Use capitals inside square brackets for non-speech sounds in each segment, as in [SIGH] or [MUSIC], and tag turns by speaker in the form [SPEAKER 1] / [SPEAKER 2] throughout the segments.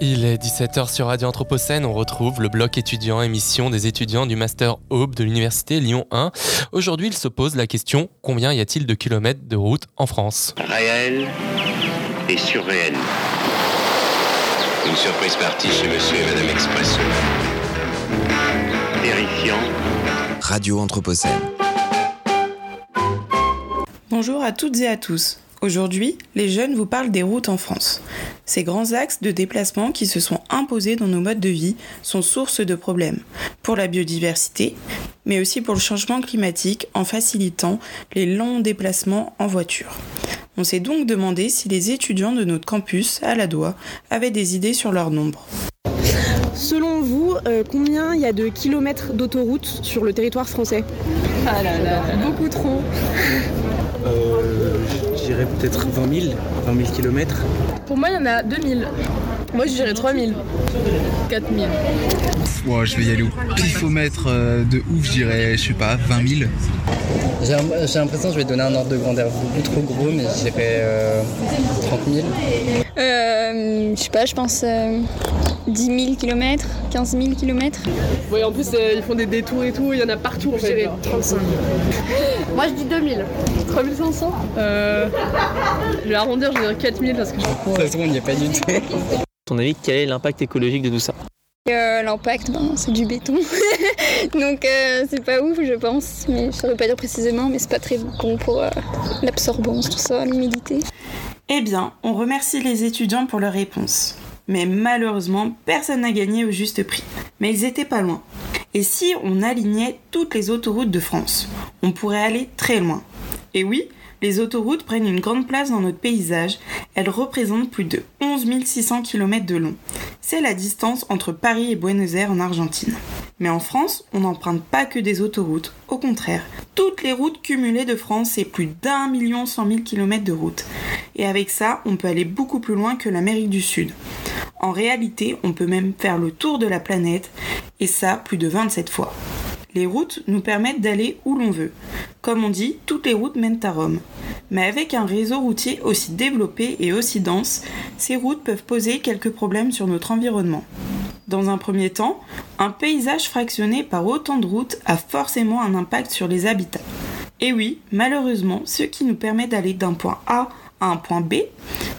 [SPEAKER 1] Il est 17h sur Radio Anthropocène, on retrouve le bloc étudiant, émission des étudiants du Master Aube de l'Université Lyon 1. Aujourd'hui, il se pose la question combien y a-t-il de kilomètres de route en France?
[SPEAKER 2] Réel et surréel.
[SPEAKER 3] Une surprise partie chez Monsieur et Madame Expresso.
[SPEAKER 2] Terrifiant.
[SPEAKER 4] Radio Anthropocène.
[SPEAKER 5] Bonjour à toutes et à tous. Aujourd'hui, les jeunes vous parlent des routes en France. Ces grands axes de déplacement qui se sont imposés dans nos modes de vie sont source de problèmes pour la biodiversité, mais aussi pour le changement climatique en facilitant les longs déplacements en voiture. On s'est donc demandé si les étudiants de notre campus à la Doua avaient des idées sur leur nombre.
[SPEAKER 6] Selon vous, euh, combien il y a de kilomètres d'autoroute sur le territoire français?
[SPEAKER 7] Ah là là, beaucoup trop.
[SPEAKER 8] Euh, dirais peut-être 20 000, 20 000 kilomètres.
[SPEAKER 7] Pour moi, il y en a 2000. Moi, je dirais 3000. 4000.
[SPEAKER 9] Ouais, je vais y aller au pifomètre euh, de ouf, je dirais, je sais pas, 20 000.
[SPEAKER 10] J'ai l'impression que je vais donner un ordre de grandeur beaucoup trop gros, mais je dirais euh, 30 000.
[SPEAKER 11] Euh, je sais pas, je pense euh, 10 000 km, 15 000 km.
[SPEAKER 7] Oui, en plus, euh, ils font des détours et tout, il y en a partout. Je dirais 35
[SPEAKER 12] Moi, je dis 2000.
[SPEAKER 7] 3500 euh, Je vais arrondir, je vais dire 4000 parce que je
[SPEAKER 10] De toute façon, on n'y est pas du tout.
[SPEAKER 13] ton avis, quel est l'impact écologique de tout ça
[SPEAKER 11] Euh, L'impact, ben, c'est du béton. [LAUGHS] Donc euh, c'est pas ouf, je pense. Mais je saurais pas dire précisément, mais c'est pas très bon pour euh, l'absorbance, tout ça, l'humidité.
[SPEAKER 5] Eh bien, on remercie les étudiants pour leurs réponses. Mais malheureusement, personne n'a gagné au juste prix. Mais ils étaient pas loin. Et si on alignait toutes les autoroutes de France? On pourrait aller très loin. Et oui, les autoroutes prennent une grande place dans notre paysage. Elles représentent plus de 11 600 km de long. C'est la distance entre Paris et Buenos Aires en Argentine. Mais en France, on n'emprunte pas que des autoroutes. Au contraire, toutes les routes cumulées de France, c'est plus d'un million cent mille kilomètres de routes. Et avec ça, on peut aller beaucoup plus loin que l'Amérique du Sud. En réalité, on peut même faire le tour de la planète, et ça plus de 27 fois. Les routes nous permettent d'aller où l'on veut. Comme on dit, toutes les routes mènent à Rome. Mais avec un réseau routier aussi développé et aussi dense, ces routes peuvent poser quelques problèmes sur notre environnement. Dans un premier temps, un paysage fractionné par autant de routes a forcément un impact sur les habitats. Et oui, malheureusement, ce qui nous permet d'aller d'un point A à un point B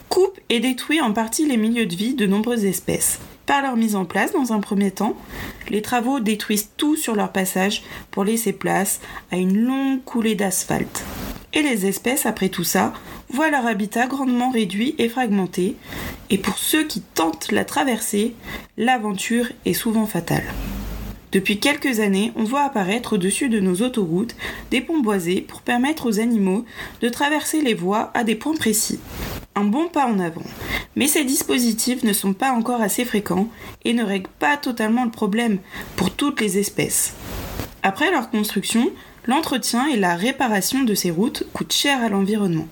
[SPEAKER 5] coupe et détruit en partie les milieux de vie de nombreuses espèces. Par leur mise en place dans un premier temps, les travaux détruisent tout sur leur passage pour laisser place à une longue coulée d'asphalte. Et les espèces, après tout ça, voient leur habitat grandement réduit et fragmenté, et pour ceux qui tentent la traversée, l'aventure est souvent fatale. Depuis quelques années, on voit apparaître au-dessus de nos autoroutes des ponts boisés pour permettre aux animaux de traverser les voies à des points précis. Un bon pas en avant. Mais ces dispositifs ne sont pas encore assez fréquents et ne règlent pas totalement le problème pour toutes les espèces. Après leur construction, l'entretien et la réparation de ces routes coûtent cher à l'environnement.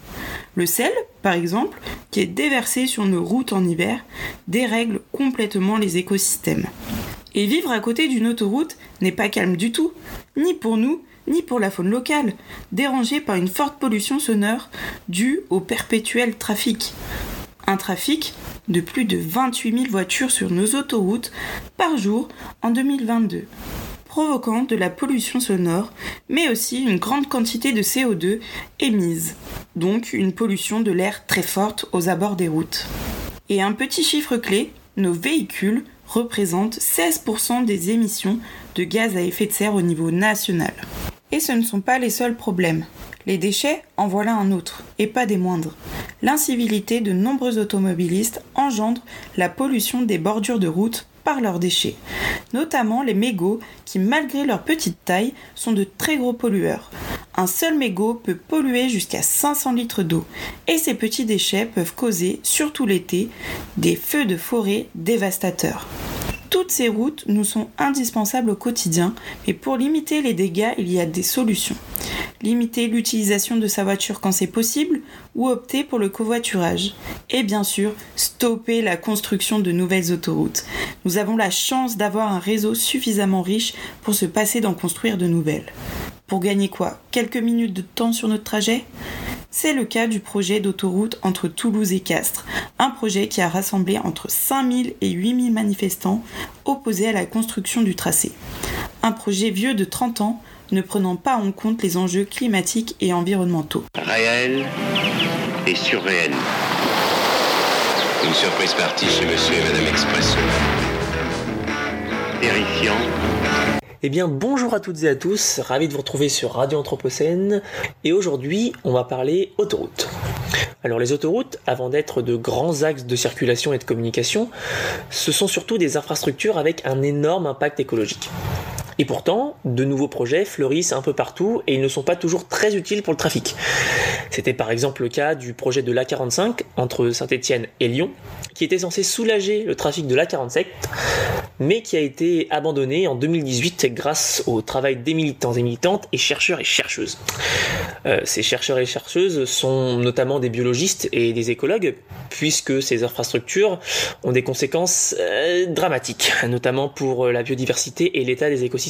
[SPEAKER 5] Le sel, par exemple, qui est déversé sur nos routes en hiver, dérègle complètement les écosystèmes. Et vivre à côté d'une autoroute n'est pas calme du tout, ni pour nous, ni pour la faune locale, dérangée par une forte pollution sonore due au perpétuel trafic. Un trafic de plus de 28 000 voitures sur nos autoroutes par jour en 2022, provoquant de la pollution sonore, mais aussi une grande quantité de CO2 émise, donc une pollution de l'air très forte aux abords des routes. Et un petit chiffre clé, nos véhicules représentent 16% des émissions de gaz à effet de serre au niveau national. Et ce ne sont pas les seuls problèmes. Les déchets, en voilà un autre, et pas des moindres. L'incivilité de nombreux automobilistes engendre la pollution des bordures de route par leurs déchets, notamment les mégots qui, malgré leur petite taille, sont de très gros pollueurs. Un seul mégot peut polluer jusqu'à 500 litres d'eau, et ces petits déchets peuvent causer, surtout l'été, des feux de forêt dévastateurs. Toutes ces routes nous sont indispensables au quotidien, mais pour limiter les dégâts, il y a des solutions. Limiter l'utilisation de sa voiture quand c'est possible, ou opter pour le covoiturage. Et bien sûr, stopper la construction de nouvelles autoroutes. Nous avons la chance d'avoir un réseau suffisamment riche pour se passer d'en construire de nouvelles. Pour gagner quoi? Quelques minutes de temps sur notre trajet? C'est le cas du projet d'autoroute entre Toulouse et Castres, un projet qui a rassemblé entre 5000 et 8000 manifestants opposés à la construction du tracé. Un projet vieux de 30 ans ne prenant pas en compte les enjeux climatiques et environnementaux.
[SPEAKER 2] Réel et surréel.
[SPEAKER 3] Une surprise partie chez monsieur et madame Expresso.
[SPEAKER 2] Terrifiant.
[SPEAKER 13] Eh bien, bonjour à toutes et à tous, ravi de vous retrouver sur Radio Anthropocène. Et aujourd'hui, on va parler autoroute. Alors, les autoroutes, avant d'être de grands axes de circulation et de communication, ce sont surtout des infrastructures avec un énorme impact écologique. Et pourtant, de nouveaux projets fleurissent un peu partout et ils ne sont pas toujours très utiles pour le trafic. C'était par exemple le cas du projet de l'A45 entre Saint-Étienne et Lyon, qui était censé soulager le trafic de l'A47, mais qui a été abandonné en 2018 grâce au travail des militants et militantes et chercheurs et chercheuses. Euh, ces chercheurs et chercheuses sont notamment des biologistes et des écologues, puisque ces infrastructures ont des conséquences euh, dramatiques, notamment pour la biodiversité et l'état des écosystèmes.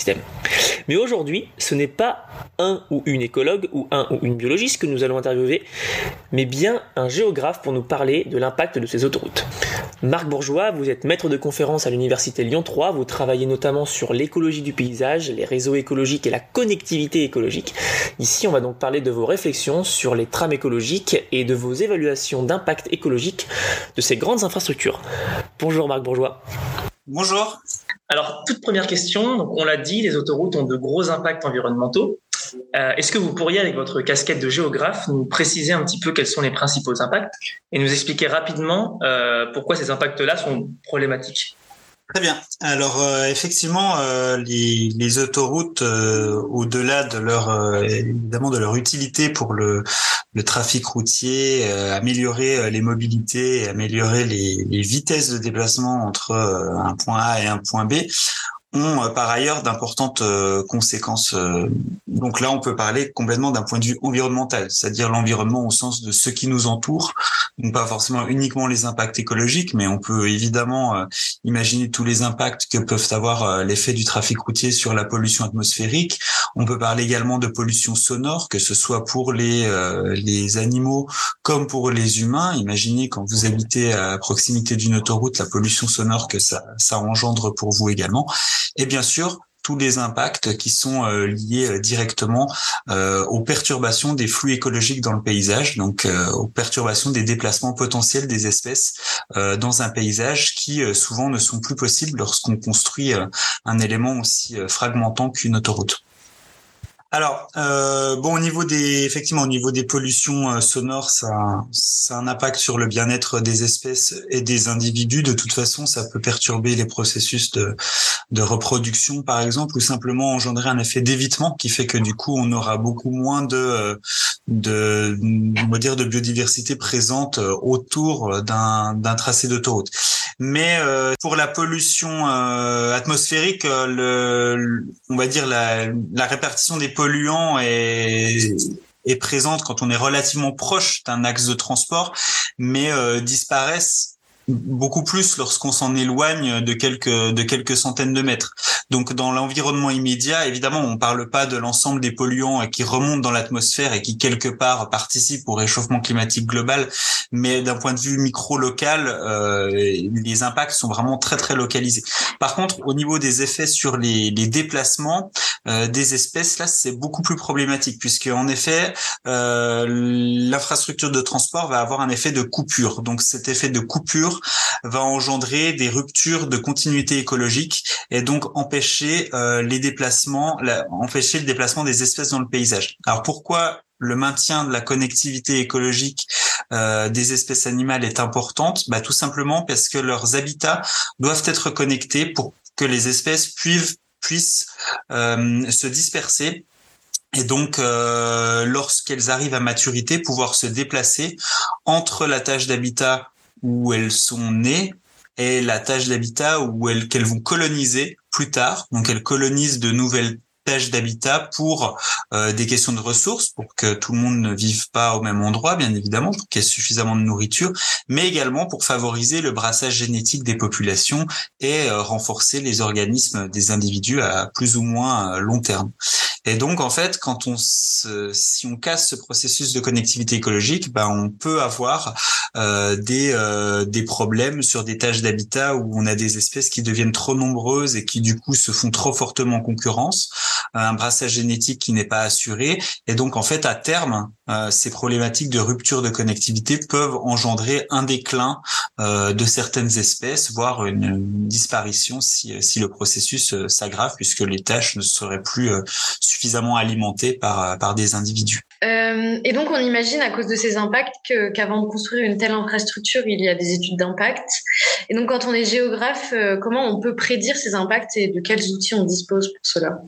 [SPEAKER 13] Mais aujourd'hui, ce n'est pas un ou une écologue ou un ou une biologiste que nous allons interviewer, mais bien un géographe pour nous parler de l'impact de ces autoroutes. Marc Bourgeois, vous êtes maître de conférence à l'université Lyon 3, vous travaillez notamment sur l'écologie du paysage, les réseaux écologiques et la connectivité écologique. Ici, on va donc parler de vos réflexions sur les trames écologiques et de vos évaluations d'impact écologique de ces grandes infrastructures. Bonjour Marc Bourgeois.
[SPEAKER 14] Bonjour.
[SPEAKER 13] Alors, toute première question, donc on l'a dit, les autoroutes ont de gros impacts environnementaux. Euh, Est-ce que vous pourriez, avec votre casquette de géographe, nous préciser un petit peu quels sont les principaux impacts et nous expliquer rapidement euh, pourquoi ces impacts-là sont problématiques?
[SPEAKER 14] Très bien. Alors euh, effectivement, euh, les, les, autoroutes, euh, au-delà de leur euh, évidemment de leur utilité pour le, le trafic routier, améliorer les mobilités, améliorer les, les, vitesses de déplacement entre un point A et un point B, euh, par ailleurs d'importantes euh, conséquences. Euh, donc là, on peut parler complètement d'un point de vue environnemental, c'est-à-dire l'environnement au sens de ce qui nous entoure, donc pas forcément uniquement les impacts écologiques, mais on peut évidemment imaginer tous les impacts que peuvent avoir l'effet du trafic routier sur la pollution atmosphérique. On peut parler également de pollution sonore, que ce soit pour les les animaux comme pour les humains. Imaginez quand vous habitez à proximité d'une autoroute, la pollution sonore que ça ça engendre pour vous également et bien sûr tous les impacts qui sont euh, liés euh, directement euh, aux perturbations des flux écologiques dans le paysage, donc aux perturbations des déplacements potentiels des espèces dans un paysage qui souvent ne sont plus possibles lorsqu'on construit un élément aussi fragmentant qu'une autoroute. Alors, euh, bon, au niveau des, effectivement, au niveau des pollutions euh, sonores, ça, ça a un impact sur le bien-être des espèces et des individus. De toute façon, ça peut perturber les processus de, de reproduction, par exemple, ou simplement engendrer un effet d'évitement qui fait que du coup, on aura beaucoup moins de, de, on va dire, de biodiversité présente euh, autour d'un, d'un tracé d'autoroute. Mais euh, pour la pollution euh, atmosphérique, le, on va dire la, la répartition des polluants est, est présente quand on est relativement proche d'un axe de transport, mais euh, disparaissent beaucoup plus lorsqu'on s'en éloigne de quelques de quelques centaines de mètres. Donc dans l'environnement immédiat, évidemment, on parle pas de l'ensemble des polluants qui remontent dans l'atmosphère et qui quelque part participent au réchauffement climatique global, mais d'un point de vue micro local, euh, les impacts sont vraiment très très localisés. Par contre, au niveau des effets sur les, les déplacements euh, des espèces, là, c'est beaucoup plus problématique puisque en effet, euh, l'infrastructure de transport va avoir un effet de coupure. Donc cet effet de coupure va engendrer des ruptures de continuité écologique et donc empêcher euh, les déplacements, empêcher le déplacement des espèces dans le paysage. Alors pourquoi le maintien de la connectivité écologique euh, des espèces animales est importante? Bah, Tout simplement parce que leurs habitats doivent être connectés pour que les espèces puissent, euh, se disperser et donc, lorsqu'elles arrivent à maturité, pouvoir se déplacer entre la tâche d'habitat où elles sont nées et la tâche d'habitat où elles qu'elles vont coloniser plus tard. Donc elles colonisent de nouvelles tâches d'habitat pour euh, des questions de ressources, pour que tout le monde ne vive pas au même endroit, bien évidemment, pour qu'il y ait suffisamment de nourriture, mais également pour favoriser le brassage génétique des populations et euh, renforcer les organismes des individus à plus ou moins euh, long terme. Et donc, en fait, quand on se, si on casse ce processus de connectivité écologique, ben, on peut avoir euh, des, euh, des problèmes sur des tâches d'habitat où on a des espèces qui deviennent trop nombreuses et qui, du coup, se font trop fortement concurrence, un brassage génétique qui n'est pas assuré. Et donc, en fait, à terme, euh, ces problématiques de rupture de connectivité peuvent engendrer un déclin euh, de certaines espèces, voire une, disparition si, si le processus euh, s'aggrave, puisque les tâches ne seraient plus euh, suffisamment alimentées par, par des individus.
[SPEAKER 15] Euh, et donc, on imagine à cause de ces impacts qu'avant de construire une telle infrastructure, il y a des études d'impact. Et donc, quand on est géographe, euh, comment on peut prédire ces impacts et de quels outils on dispose pour cela?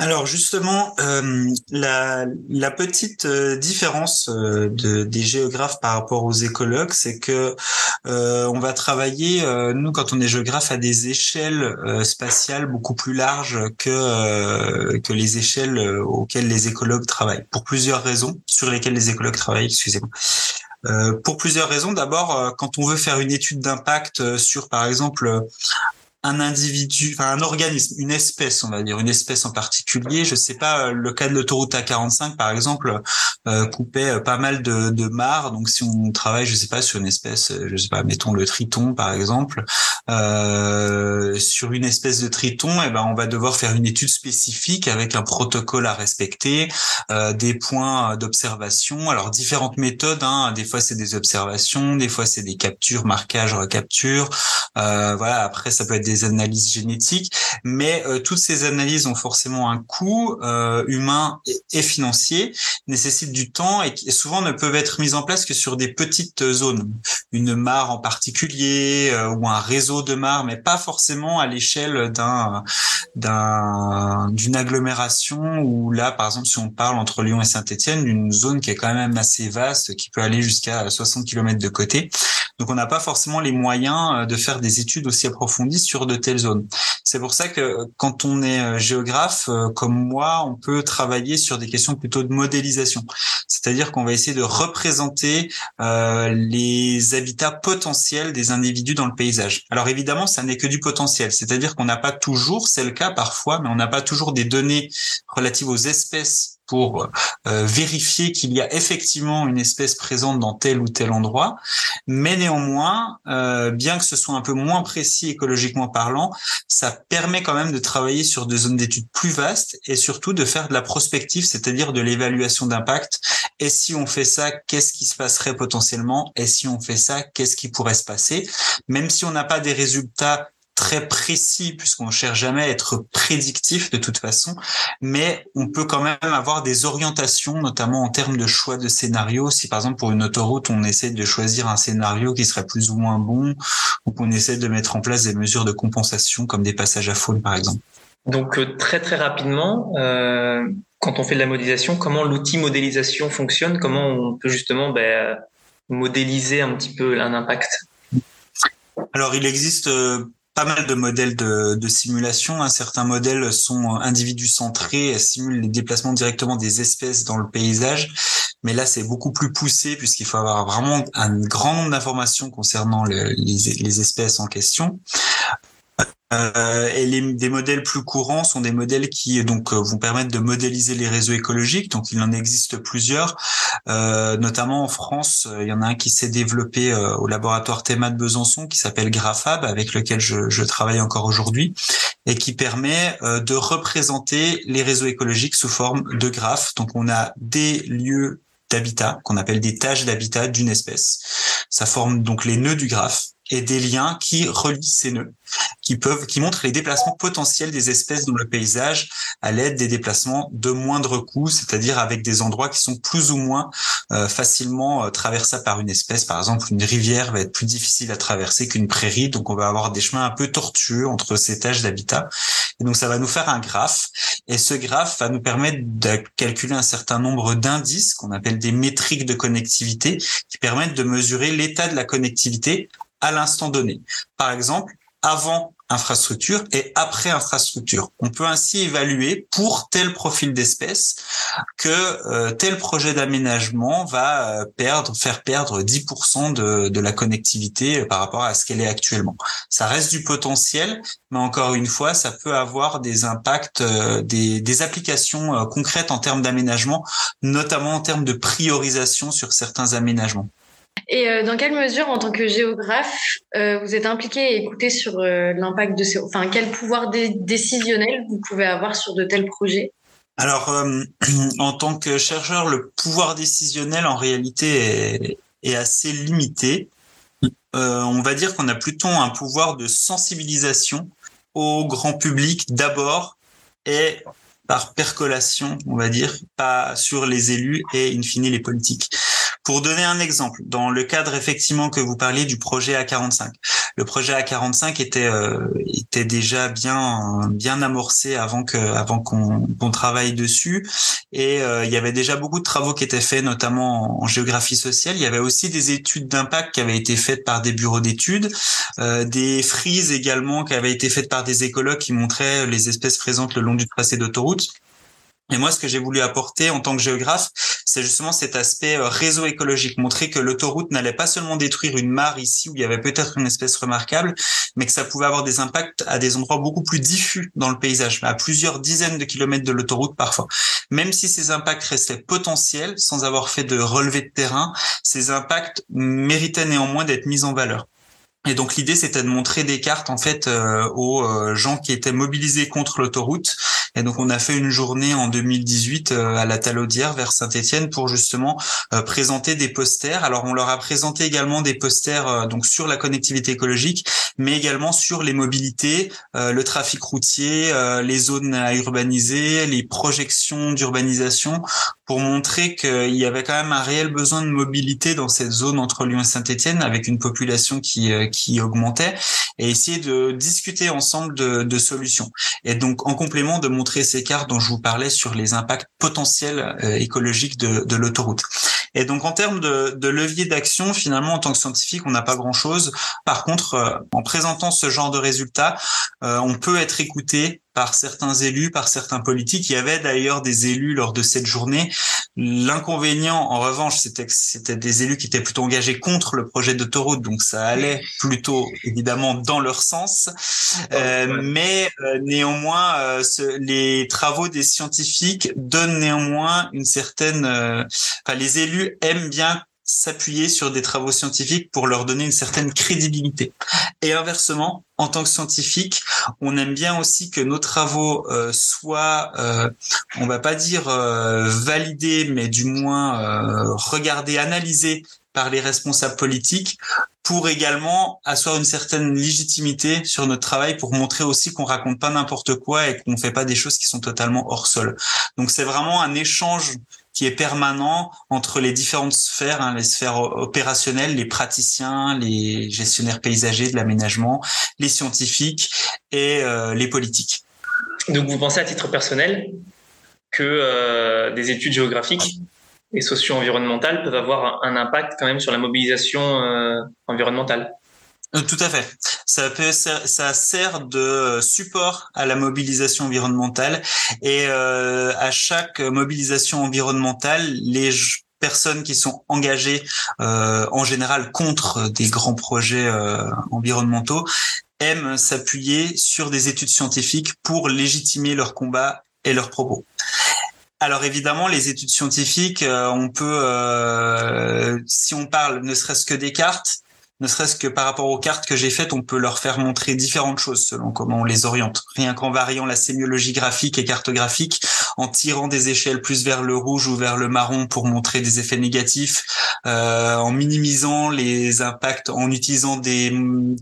[SPEAKER 14] Alors justement, euh, la, petite euh, différence euh, de, des géographes par rapport aux écologues, c'est que on va travailler, nous quand on est géographe, à des échelles spatiales beaucoup plus larges que les échelles auxquelles les écologues travaillent, pour plusieurs raisons, sur lesquelles les écologues travaillent, excusez-moi. Pour plusieurs raisons. D'abord, quand on veut faire une étude d'impact sur, par exemple, un individu, enfin un organisme, une espèce, on va dire, une espèce en particulier. Je sais pas, le cas de l'autoroute A45, par exemple, euh, coupait pas mal de, de mares. Donc, si on travaille, je sais pas, sur une espèce, je sais pas, mettons le triton, par exemple, euh, sur une espèce de triton, eh ben, on va devoir faire une étude spécifique avec un protocole à respecter, euh, des points d'observation. Alors, différentes méthodes. Hein. Des fois, c'est des observations, des fois, c'est des captures, marquages, recaptures. Euh, voilà. Après, ça peut être des analyses génétiques, mais euh, toutes ces analyses ont forcément un coût euh, humain et, financier, nécessitent du temps et, et, souvent ne peuvent être mises en place que sur des petites zones, une mare en particulier euh, ou un réseau de mais pas forcément à l'échelle d'un d'un d'une agglomération où là, par exemple, si on parle entre Lyon et Saint-Étienne, d'une zone qui est quand même assez vaste, qui peut aller jusqu'à 60 km de côté. Donc on n'a pas forcément les moyens de faire des études aussi approfondies sur de telles zones. C'est pour ça que quand on est géographe comme moi, on peut travailler sur des questions plutôt de modélisation. C'est-à-dire qu'on va essayer de représenter euh, les habitats potentiels des individus dans le paysage. Alors évidemment, ça n'est que du potentiel. C'est-à-dire qu'on n'a pas toujours, c'est le cas parfois, mais on n'a pas toujours des données relatives aux espèces pour euh, vérifier qu'il y a effectivement une espèce présente dans tel ou tel endroit. Mais néanmoins, euh, bien que ce soit un peu moins précis écologiquement parlant, ça permet quand même de travailler sur des zones d'études plus vastes et surtout de faire de la prospective, c'est-à-dire de l'évaluation d'impact. Et si on fait ça, qu'est-ce qui se passerait potentiellement? Et si on fait ça, qu'est-ce qui pourrait se passer? Même si on n'a pas des résultats très précis puisqu'on cherche jamais à être prédictif de toute façon, mais on peut quand même avoir des orientations, notamment en termes de choix de scénario. Si par exemple pour une autoroute, on essaie de choisir un scénario qui serait plus ou moins bon, ou qu'on essaie de mettre en place des mesures de compensation comme des passages à faune par exemple.
[SPEAKER 13] Donc euh, très très rapidement, euh, quand on fait de la modélisation, comment l'outil modélisation fonctionne? Comment on peut justement ben, modéliser un petit peu un impact?
[SPEAKER 14] Alors, il existe pas mal de modèles de, simulation. Certains modèles sont individus centrés, simulent les déplacements directement des espèces dans le paysage. Mais là, c'est beaucoup plus poussé puisqu'il faut avoir vraiment un grand nombre d'informations concernant le, les, les espèces en question. Euh, et les, des modèles plus courants sont des modèles qui donc vont permettre de modéliser les réseaux écologiques. Donc il en existe plusieurs, euh, notamment en France. Il y en a un qui s'est développé euh, au laboratoire Théma de Besançon qui s'appelle Graphab, avec lequel je, je travaille encore aujourd'hui, et qui permet euh, de représenter les réseaux écologiques sous forme de graphes. Donc on a des lieux d'habitat qu'on appelle des tâches d'habitat d'une espèce. Ça forme donc les nœuds du graphe et des liens qui relient ces nœuds, qui peuvent, qui montrent les déplacements potentiels des espèces dans le paysage à l'aide des déplacements de moindre coût, c'est-à-dire avec des endroits qui sont plus ou moins euh, facilement euh, traversables par une espèce. Par exemple, une rivière va être plus difficile à traverser qu'une prairie, donc on va avoir des chemins un peu tortueux entre ces tâches d'habitat. Et donc ça va nous faire un graphe, et ce graphe va nous permettre de calculer un certain nombre d'indices qu'on appelle des métriques de connectivité, qui permettent de mesurer l'état de la connectivité à l'instant donné. Par exemple, avant infrastructure et après infrastructure. On peut ainsi évaluer pour tel profil d'espèce que euh, tel projet d'aménagement va euh, perdre, faire perdre 10% de, de la connectivité par rapport à ce qu'elle est actuellement. Ça reste du potentiel, mais encore une fois, ça peut avoir des impacts, euh, des, des applications concrètes en termes d'aménagement, notamment en termes de priorisation sur certains aménagements.
[SPEAKER 15] Et euh, dans quelle mesure, en tant que géographe, euh, vous êtes impliqué et écouté sur euh, l'impact de ces... Enfin, quel pouvoir décisionnel vous pouvez avoir sur de tels projets?
[SPEAKER 14] Alors, [CLEARS THROAT] en tant que chercheur, le pouvoir décisionnel, en réalité, est, est assez limité. on va dire qu'on a plutôt un pouvoir de sensibilisation au grand public d'abord et par percolation, on va dire, pas sur les élus et in fine les politiques. Pour donner un exemple, dans le cadre effectivement que vous parliez du projet A45, le projet A45 était euh, était déjà bien bien amorcé avant que avant qu'on travaille dessus et euh, il y avait déjà beaucoup de travaux qui étaient faits notamment en, géographie sociale. Il y avait aussi des études d'impact qui avaient été faites par des bureaux d'études, euh, des frises également qui avaient été faites par des écologues qui montraient les espèces présentes le long du tracé d'autoroute. Et moi, ce que j'ai voulu apporter en tant que géographe, c'est justement cet aspect euh, réseau écologique, montrer que l'autoroute n'allait pas seulement détruire une mare ici où il y avait peut-être une espèce remarquable, mais que ça pouvait avoir des impacts à des endroits beaucoup plus diffus dans le paysage, à plusieurs dizaines de kilomètres de l'autoroute parfois. Même si ces impacts restaient potentiels, sans avoir fait de relevé de terrain, ces impacts méritaient néanmoins d'être mis en valeur. Et donc l'idée c'était de montrer des cartes en fait euh, aux euh, gens qui étaient mobilisés contre l'autoroute. Et donc on a fait une journée en 2018 euh, à la Talaudière vers Saint-Étienne pour justement présenter des posters. Alors on leur a présenté également des posters donc sur la connectivité écologique, mais également sur les mobilités, le trafic routier, les zones à urbaniser, les projections d'urbanisation pour montrer qu'il y avait quand même un réel besoin de mobilité dans cette zone entre Lyon et Saint-Étienne avec une population qui qui augmentait et essayer de discuter ensemble de, de, solutions. Et donc, en complément, de montrer ces cartes dont je vous parlais sur les impacts potentiels euh, écologiques de, de l'autoroute. Et donc, en termes de, de levier d'action, finalement, en tant que scientifique, on n'a pas grand-chose. Par contre, euh, en présentant ce genre de résultats, euh, on peut être écouté par certains élus, par certains politiques. Il y avait d'ailleurs des élus lors de cette journée. L'inconvénient, en revanche, c'était que c'était des élus qui étaient plutôt engagés contre le projet d'autoroute, donc ça allait plutôt évidemment dans leur sens. Euh, mais euh, néanmoins, euh, ce, les travaux des scientifiques donnent néanmoins une certaine. Enfin, les élus aiment bien s'appuyer sur des travaux scientifiques pour leur donner une certaine crédibilité. Et inversement, en tant que scientifique, on aime bien aussi que nos travaux euh, soient, euh, on va pas dire euh, validés, mais du moins euh, regardés, analysés par les responsables politiques pour également asseoir une certaine légitimité sur notre travail pour montrer aussi qu'on raconte pas n'importe quoi et qu'on fait pas des choses qui sont totalement hors sol. Donc c'est vraiment un échange qui est permanent entre les différentes sphères, hein, les sphères opérationnelles, les praticiens, les gestionnaires paysagers de l'aménagement, les scientifiques et euh, les politiques.
[SPEAKER 13] Donc vous pensez à titre personnel que euh, des études géographiques et socio-environnementales peuvent avoir un impact quand même sur la mobilisation euh, environnementale?
[SPEAKER 14] Tout à fait. Ça, peut, ça, sert de support à la mobilisation environnementale et euh, à chaque mobilisation environnementale, les personnes qui sont engagées euh, en général contre des grands projets euh, environnementaux aiment s'appuyer sur des études scientifiques pour légitimer leur combat et leurs propos. Alors évidemment, les études scientifiques, euh, on peut, si on parle ne serait-ce que des cartes, ne serait-ce que par rapport aux cartes que j'ai faites, on peut leur faire montrer différentes choses selon comment on les oriente. Rien qu'en variant la sémiologie graphique et cartographique, en tirant des échelles plus vers le rouge ou vers le marron pour montrer des effets négatifs, euh, en minimisant les impacts, en utilisant des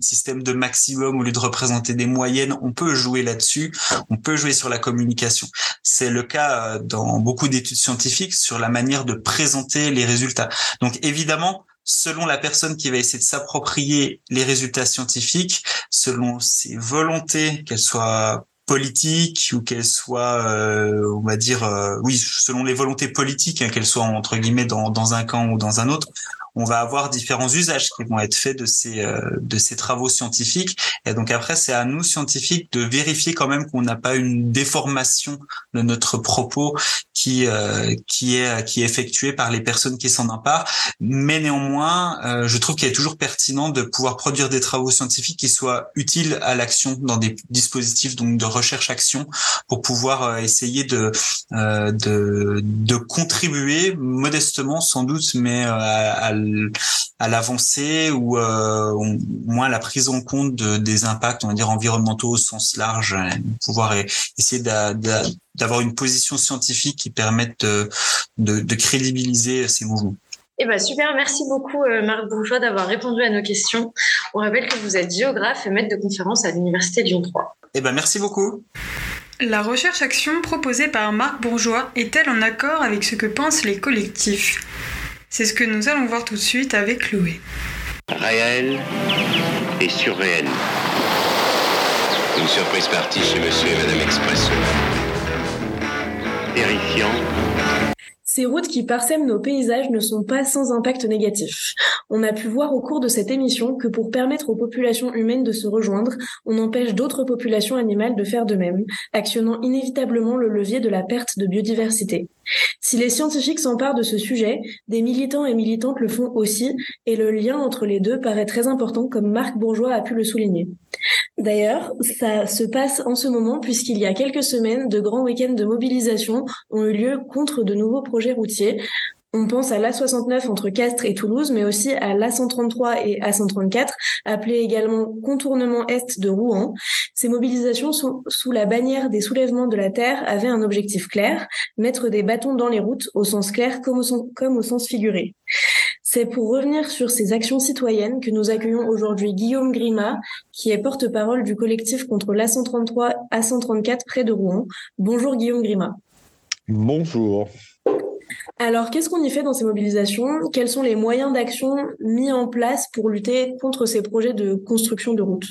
[SPEAKER 14] systèmes de maximum au lieu de représenter des moyennes, on peut jouer là-dessus, on peut jouer sur la communication. C'est le cas euh, dans beaucoup d'études scientifiques sur la manière de présenter les résultats. Donc évidemment, selon la personne qui va essayer de s'approprier les résultats scientifiques, selon ses volontés, qu'elles soient politiques ou qu'elles soient, euh, on va dire, euh, oui, selon les volontés politiques, hein, qu'elles soient entre guillemets dans, dans un camp ou dans un autre, on va avoir différents usages qui vont être faits de ces de ces travaux scientifiques. Et donc après, c'est à nous scientifiques de vérifier quand même qu'on n'a pas une déformation de notre propos qui qui est qui est effectuée par les personnes qui s'en emparent. Mais néanmoins, je trouve qu'il est toujours pertinent de pouvoir produire des travaux scientifiques qui soient utiles à l'action dans des dispositifs donc de recherche-action pour pouvoir essayer de euh, de, de contribuer modestement sans doute, mais euh, à, à l'avancée ou euh, au moins la prise en compte de, des impacts, on va dire environnementaux au sens large, pouvoir essayer d'avoir une position scientifique qui permette de, de, de crédibiliser ces mouvements.
[SPEAKER 15] Eh ben super, merci beaucoup Marc Bourgeois d'avoir répondu à nos questions. On rappelle que vous êtes géographe et maître de conférence à l'Université Lyon 3.
[SPEAKER 14] Eh ben merci beaucoup.
[SPEAKER 5] La recherche-action proposée par Marc Bourgeois est-elle en accord avec ce que pensent les collectifs? C'est ce que nous allons voir tout de suite avec Chloé.
[SPEAKER 2] Réel et surréel.
[SPEAKER 3] Une surprise partie chez monsieur et madame Expresso.
[SPEAKER 2] Terrifiant
[SPEAKER 6] ces routes qui parsèment nos paysages ne sont pas sans impact négatif. On a pu voir au cours de cette émission que pour permettre aux populations humaines de se rejoindre, on empêche d'autres populations animales de faire de même, actionnant inévitablement le levier de la perte de biodiversité. Si les scientifiques s'emparent de ce sujet, des militants et militantes le font aussi, et le lien entre les deux paraît très important comme Marc Bourgeois a pu le souligner. D'ailleurs, ça se passe en ce moment puisqu'il y a quelques semaines, de grands week-ends de mobilisation ont eu lieu contre de nouveaux projets routiers. On pense à l'A69 entre Castres et Toulouse, mais aussi à l'A133 et A134, appelé également contournement est de Rouen. Ces mobilisations sous la bannière des soulèvements de la Terre avaient un objectif clair, mettre des bâtons dans les routes au sens clair comme au sens figuré. C'est pour revenir sur ces actions citoyennes que nous accueillons aujourd'hui Guillaume Grima, qui est porte-parole du collectif contre l'A133 A134 près de Rouen. Bonjour Guillaume Grima.
[SPEAKER 16] Bonjour.
[SPEAKER 6] Alors, qu'est-ce qu'on y fait dans ces mobilisations? Quels sont les moyens d'action mis en place pour lutter contre ces projets de construction de routes?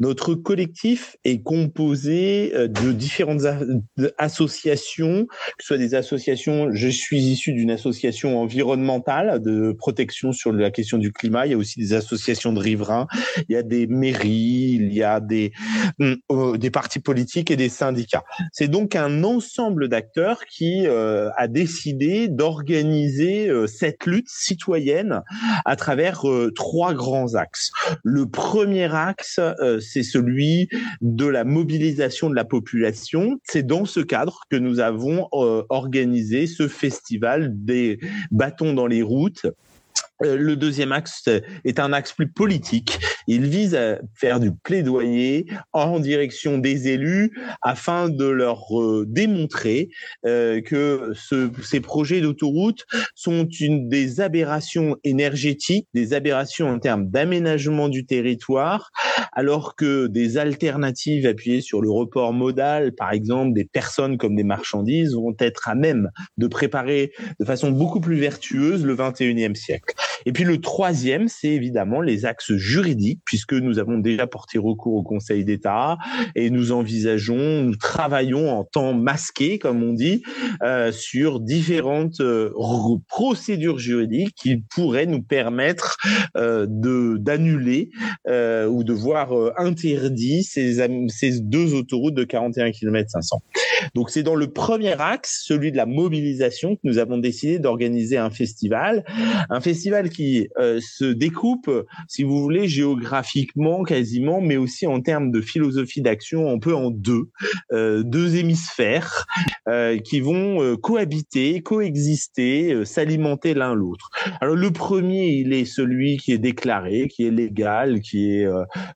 [SPEAKER 16] Notre collectif est composé euh, de différentes associations, que ce soit des associations, je suis issu d'une association environnementale de protection sur la question du climat, il y a aussi des associations de riverains, il y a des mairies, il y a des, euh, des partis politiques et des syndicats. C'est donc un ensemble d'acteurs qui euh, a décidé d'organiser cette lutte citoyenne à travers trois grands axes. Le premier axe, euh, c'est celui de la mobilisation de la population. C'est dans ce cadre que nous avons euh, organisé ce festival des bâtons dans les routes euh, le deuxième axe est un axe plus politique. Il vise à faire du plaidoyer en direction des élus afin de leur euh, démontrer euh, que ces projets d'autoroute sont une des aberrations énergétiques, des aberrations en termes d'aménagement du territoire, alors que des alternatives appuyées sur le report modal, par exemple des personnes comme des marchandises, vont être à même de préparer de façon beaucoup plus vertueuse le 21e siècle. Et puis le troisième, c'est évidemment les axes juridiques, puisque nous avons déjà porté recours au Conseil d'État et nous envisageons, nous travaillons en temps masqué, comme on dit, euh, sur différentes euh, procédures juridiques qui pourraient nous permettre euh, de d'annuler ou de voir interdit ces, ces deux autoroutes de 41 km 500. Donc c'est dans le premier axe, celui de la mobilisation, que nous avons décidé d'organiser un festival, un festival qui euh, se découpe, si vous voulez, géographiquement quasiment, mais aussi en termes de philosophie d'action, un peu en deux, euh, deux hémisphères euh, qui vont cohabiter, coexister, s'alimenter l'un l'autre. Alors le premier, il est celui qui est déclaré, qui est légal, qui est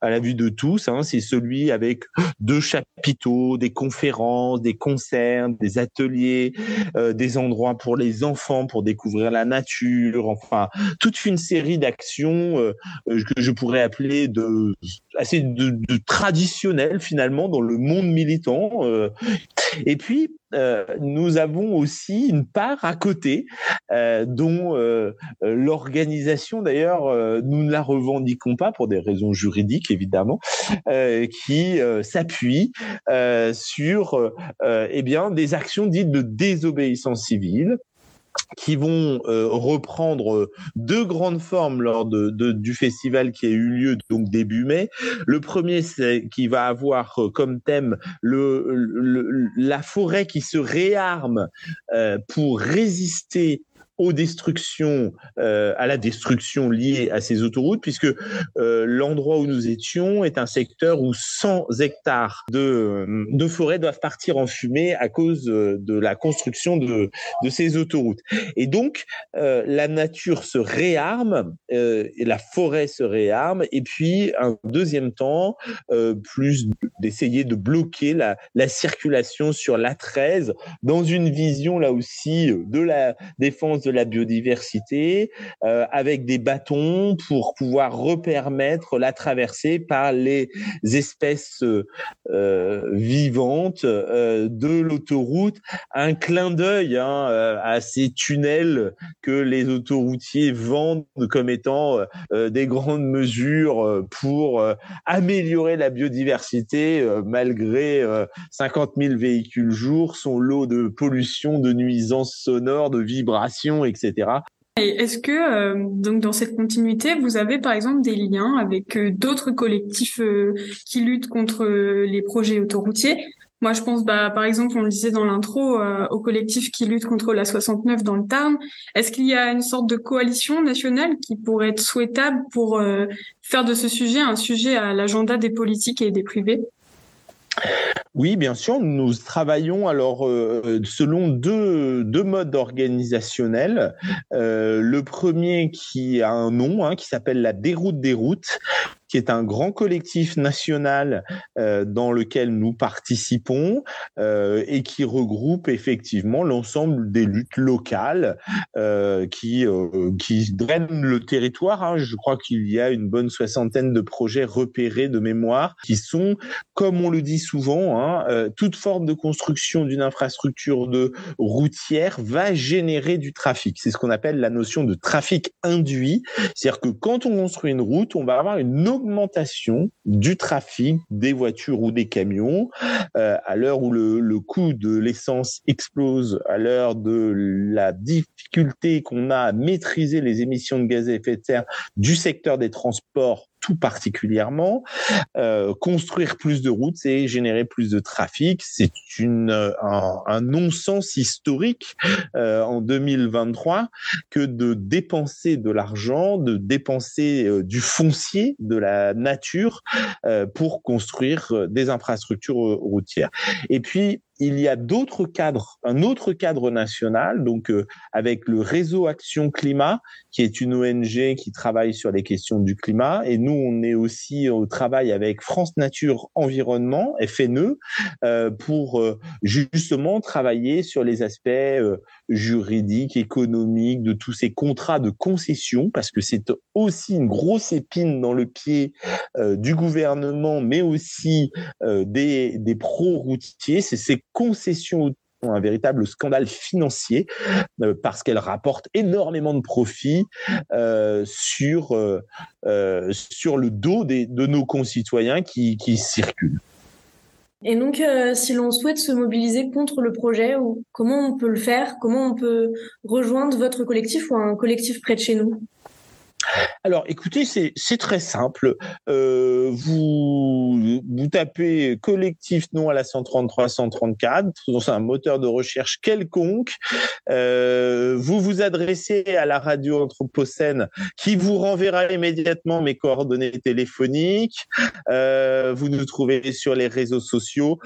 [SPEAKER 16] à la vue de tous. Hein, c'est celui avec deux chapiteaux, des conférences, des concerts, des ateliers, des endroits pour les enfants pour découvrir la nature, enfin toute une série d'actions euh, euh, que je pourrais appeler de assez de, de traditionnelles finalement dans le monde militant. Euh. Et puis nous avons aussi une part à côté dont l'organisation d'ailleurs nous ne la revendiquons pas pour des raisons juridiques évidemment qui s'appuie sur eh bien des actions dites de désobéissance civile qui vont euh, reprendre deux grandes formes lors du festival qui a eu lieu donc début mai. Le premier, qui va avoir comme thème la forêt qui se réarme euh, pour résister aux destructions, euh, à la destruction liée à ces autoroutes, puisque euh, l'endroit où nous étions est un secteur où 100 hectares de, forêt doivent partir en fumée à cause de la construction de, ces autoroutes. Et donc, euh, la nature se réarme, euh, la forêt se réarme, et puis un deuxième temps, euh, plus d'essayer de bloquer la, la circulation sur l'A13 dans une vision là aussi de la défense de la biodiversité euh, avec des bâtons pour pouvoir repermettre la traversée par les espèces euh, vivantes euh, de l'autoroute. Un clin d'œil hein, à ces tunnels que les autoroutiers vendent comme étant des grandes mesures pour améliorer la biodiversité malgré 50 000 véhicules jour, son lot de pollution, de nuisances sonores, de vibrations etc.
[SPEAKER 17] Est-ce que euh, donc dans cette continuité, vous avez par exemple des liens avec euh, d'autres collectifs euh, qui luttent contre les projets autoroutiers? Moi, je pense, bah, par exemple, on le disait dans l'intro, au collectif qui lutte contre la 69 dans le Tarn. Est-ce qu'il y a une sorte de coalition nationale qui pourrait être souhaitable pour faire de ce sujet un sujet à l'agenda des politiques et des privés?
[SPEAKER 16] Oui, bien sûr, nous travaillons alors euh, selon deux, deux modes organisationnels. Euh, le premier qui a un nom, hein, qui s'appelle la déroute des routes, qui est un grand collectif national euh, dans lequel nous participons euh, et qui regroupe effectivement l'ensemble des luttes locales euh, qui qui drainent le territoire. Hein. Je crois qu'il y a une bonne soixantaine de projets repérés de mémoire qui sont, comme on le dit souvent, hein, toute forme de construction d'une infrastructure de routière va générer du trafic. C'est ce qu'on appelle la notion de trafic induit. C'est-à-dire que quand on construit une route, on va avoir une augmentation du trafic des voitures ou des camions euh, à l'heure où le, le coût de l'essence explose, à l'heure de la difficulté qu'on a à maîtriser les émissions de gaz à effet de serre du secteur des transports tout particulièrement. Euh, construire plus de routes, c'est générer plus de trafic. C'est un non-sens historique euh, en 2023 que de dépenser de l'argent, de dépenser euh, du foncier, de la nature euh, pour construire euh, des infrastructures routières. Et puis il y a d'autres cadres, un autre cadre national, donc euh, avec le réseau Action Climat, qui est une ONG qui travaille sur les questions du climat, et nous on est aussi au travail avec France Nature Environnement (FNE) euh, pour euh, justement travailler sur les aspects euh, juridiques, économiques de tous ces contrats de concession, parce que c'est aussi une grosse épine dans le pied euh, du gouvernement, mais aussi euh, des, des pro-routiers. C'est ces concessions un véritable scandale financier euh, parce qu'elle rapporte énormément de profits euh, sur euh, sur le dos de nos concitoyens qui, qui circulent.
[SPEAKER 6] Et donc, si l'on souhaite se mobiliser contre le projet, comment on peut le faire? Comment on peut rejoindre votre collectif ou un collectif près de chez nous?
[SPEAKER 16] Alors, écoutez, c'est très simple. Euh, vous, vous tapez collectif non à la 133 134, c'est un moteur de recherche quelconque. Euh, vous vous adressez à la radio Anthropocène qui vous renverra immédiatement mes coordonnées téléphoniques. Euh, vous nous trouvez sur les réseaux sociaux.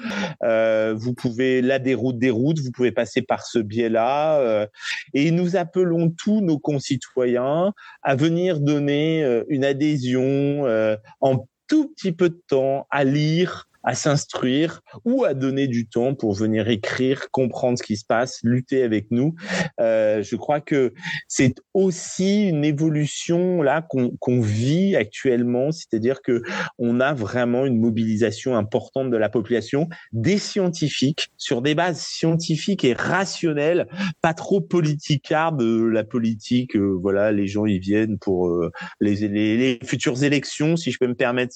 [SPEAKER 16] Vous pouvez la déroute des routes, vous pouvez passer par ce biais-là. Et nous appelons tous nos concitoyens à venir donner euh, une adhésion euh, en tout petit peu de temps à lire à s'instruire ou à donner du temps pour venir écrire, comprendre ce qui se passe, lutter avec nous. Euh, je crois que c'est aussi une évolution là qu'on qu vit actuellement, c'est-à-dire que on a vraiment une mobilisation importante de la population, des scientifiques sur des bases scientifiques et rationnelles, pas trop politicards de la politique. Euh, voilà, les gens ils viennent pour euh, les, futures élections, si je peux me permettre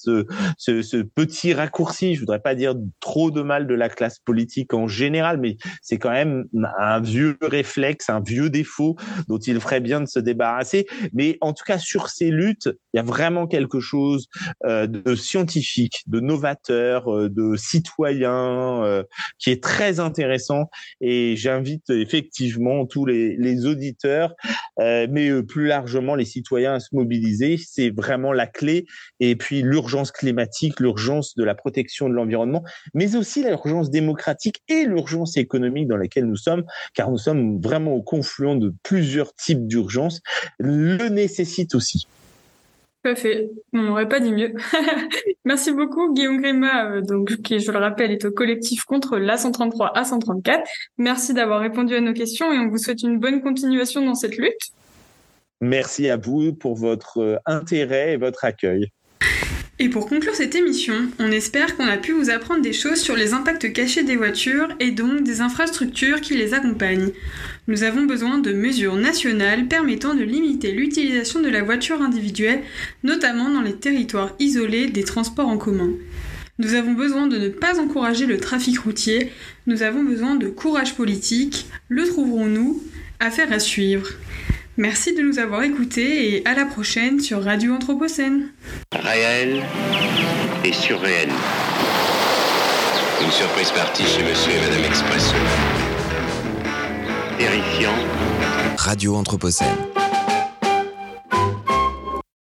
[SPEAKER 16] ce petit raccourci Je voudrais pas dire trop de mal de la classe politique en général, mais c'est quand même un vieux réflexe, un vieux défaut dont il ferait bien de se débarrasser. Mais en tout cas, sur ces luttes, il y a vraiment quelque chose euh, de scientifique, de novateur, euh, de citoyen euh, qui est très intéressant. Et j'invite effectivement tous les, les auditeurs, mais plus largement les citoyens à se mobiliser. C'est vraiment la clé. Et puis l'urgence climatique, l'urgence de la protection de l'environnement, mais aussi l'urgence démocratique et l'urgence économique dans laquelle nous sommes, car nous sommes vraiment au confluent de plusieurs types d'urgences, le nécessite aussi.
[SPEAKER 17] Tout à fait. On n'aurait pas dit mieux. [LAUGHS] Merci beaucoup, Guillaume Grima, euh, donc, qui, je le rappelle, est au collectif contre l'A133 A134. Merci d'avoir répondu à nos questions et on vous souhaite une bonne continuation dans cette lutte.
[SPEAKER 16] Merci à vous pour votre euh, intérêt et votre accueil.
[SPEAKER 17] Et pour conclure cette émission, on espère qu'on a pu vous apprendre des choses sur les impacts cachés des voitures et donc des infrastructures qui les accompagnent. Nous avons besoin de mesures nationales permettant de limiter l'utilisation de la voiture individuelle, notamment dans les territoires isolés des transports en commun. Nous avons besoin de ne pas encourager le trafic routier, nous avons besoin de courage politique, le trouverons-nous? Affaire à suivre. Merci de nous avoir écoutés et à la prochaine sur Radio Anthropocène.
[SPEAKER 2] Réel et surréel.
[SPEAKER 3] Une surprise partie chez Monsieur et Madame Expresso.
[SPEAKER 2] Terrifiant.
[SPEAKER 4] Radio Anthropocène.